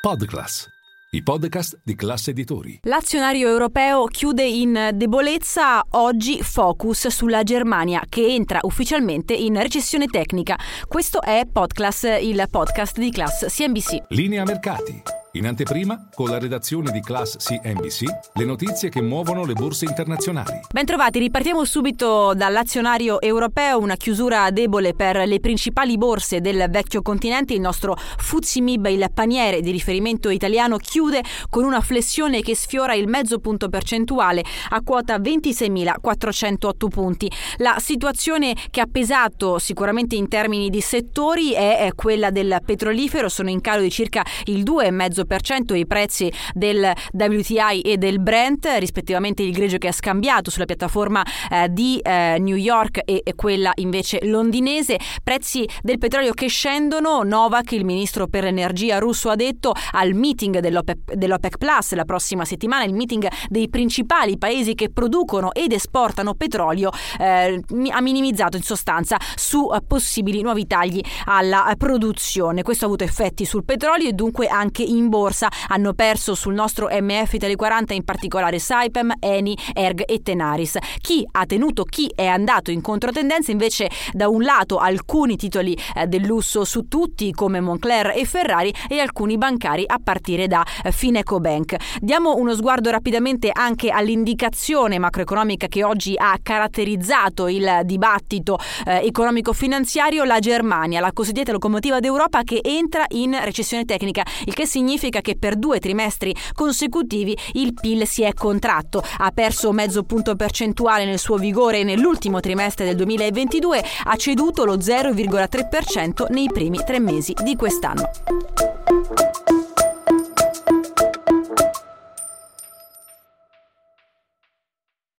Podclass, i podcast di classe editori. L'azionario europeo chiude in debolezza oggi focus sulla Germania che entra ufficialmente in recessione tecnica. Questo è Podclass, il podcast di Class CNBC. Linea mercati. In anteprima, con la redazione di Class CNBC, le notizie che muovono le borse internazionali. Bentrovati, ripartiamo subito dall'azionario europeo, una chiusura debole per le principali borse del vecchio continente. Il nostro FTSE MIB, il paniere di riferimento italiano, chiude con una flessione che sfiora il mezzo punto percentuale a quota 26.408 punti. La situazione che ha pesato sicuramente in termini di settori è quella del petrolifero, sono in calo di circa il 2,5% 2,5% i prezzi del WTI e del Brent, rispettivamente il greggio che ha scambiato sulla piattaforma eh, di eh, New York e, e, quella invece londinese. Prezzi del petrolio che scendono. Novak, il ministro per l'energia russo, ha detto al meeting dell'OPEC, dell'OPEC Plus la prossima settimana, il meeting dei principali paesi che producono ed esportano petrolio, eh, ha minimizzato in sostanza su eh, possibili nuovi tagli alla produzione. Questo ha avuto effetti sul petrolio e dunque anche in borsa. Hanno perso sul nostro MF Italy 40 in particolare Saipem, Eni, Erg e Tenaris. Chi ha tenuto, chi è andato in controtendenza invece da un lato alcuni titoli eh, del lusso su tutti come Moncler e Ferrari e alcuni bancari a partire da eh, Fineco Bank. Diamo uno sguardo rapidamente anche all'indicazione macroeconomica che oggi ha caratterizzato il dibattito eh, economico-finanziario, la Germania, la cosiddetta locomotiva d'Europa che entra in recessione tecnica, il che significa significa che per due trimestri consecutivi il PIL si è contratto, ha perso mezzo punto percentuale nel suo vigore nell'ultimo trimestre del 2022, ha ceduto lo 0,3% nei primi tre mesi di quest'anno.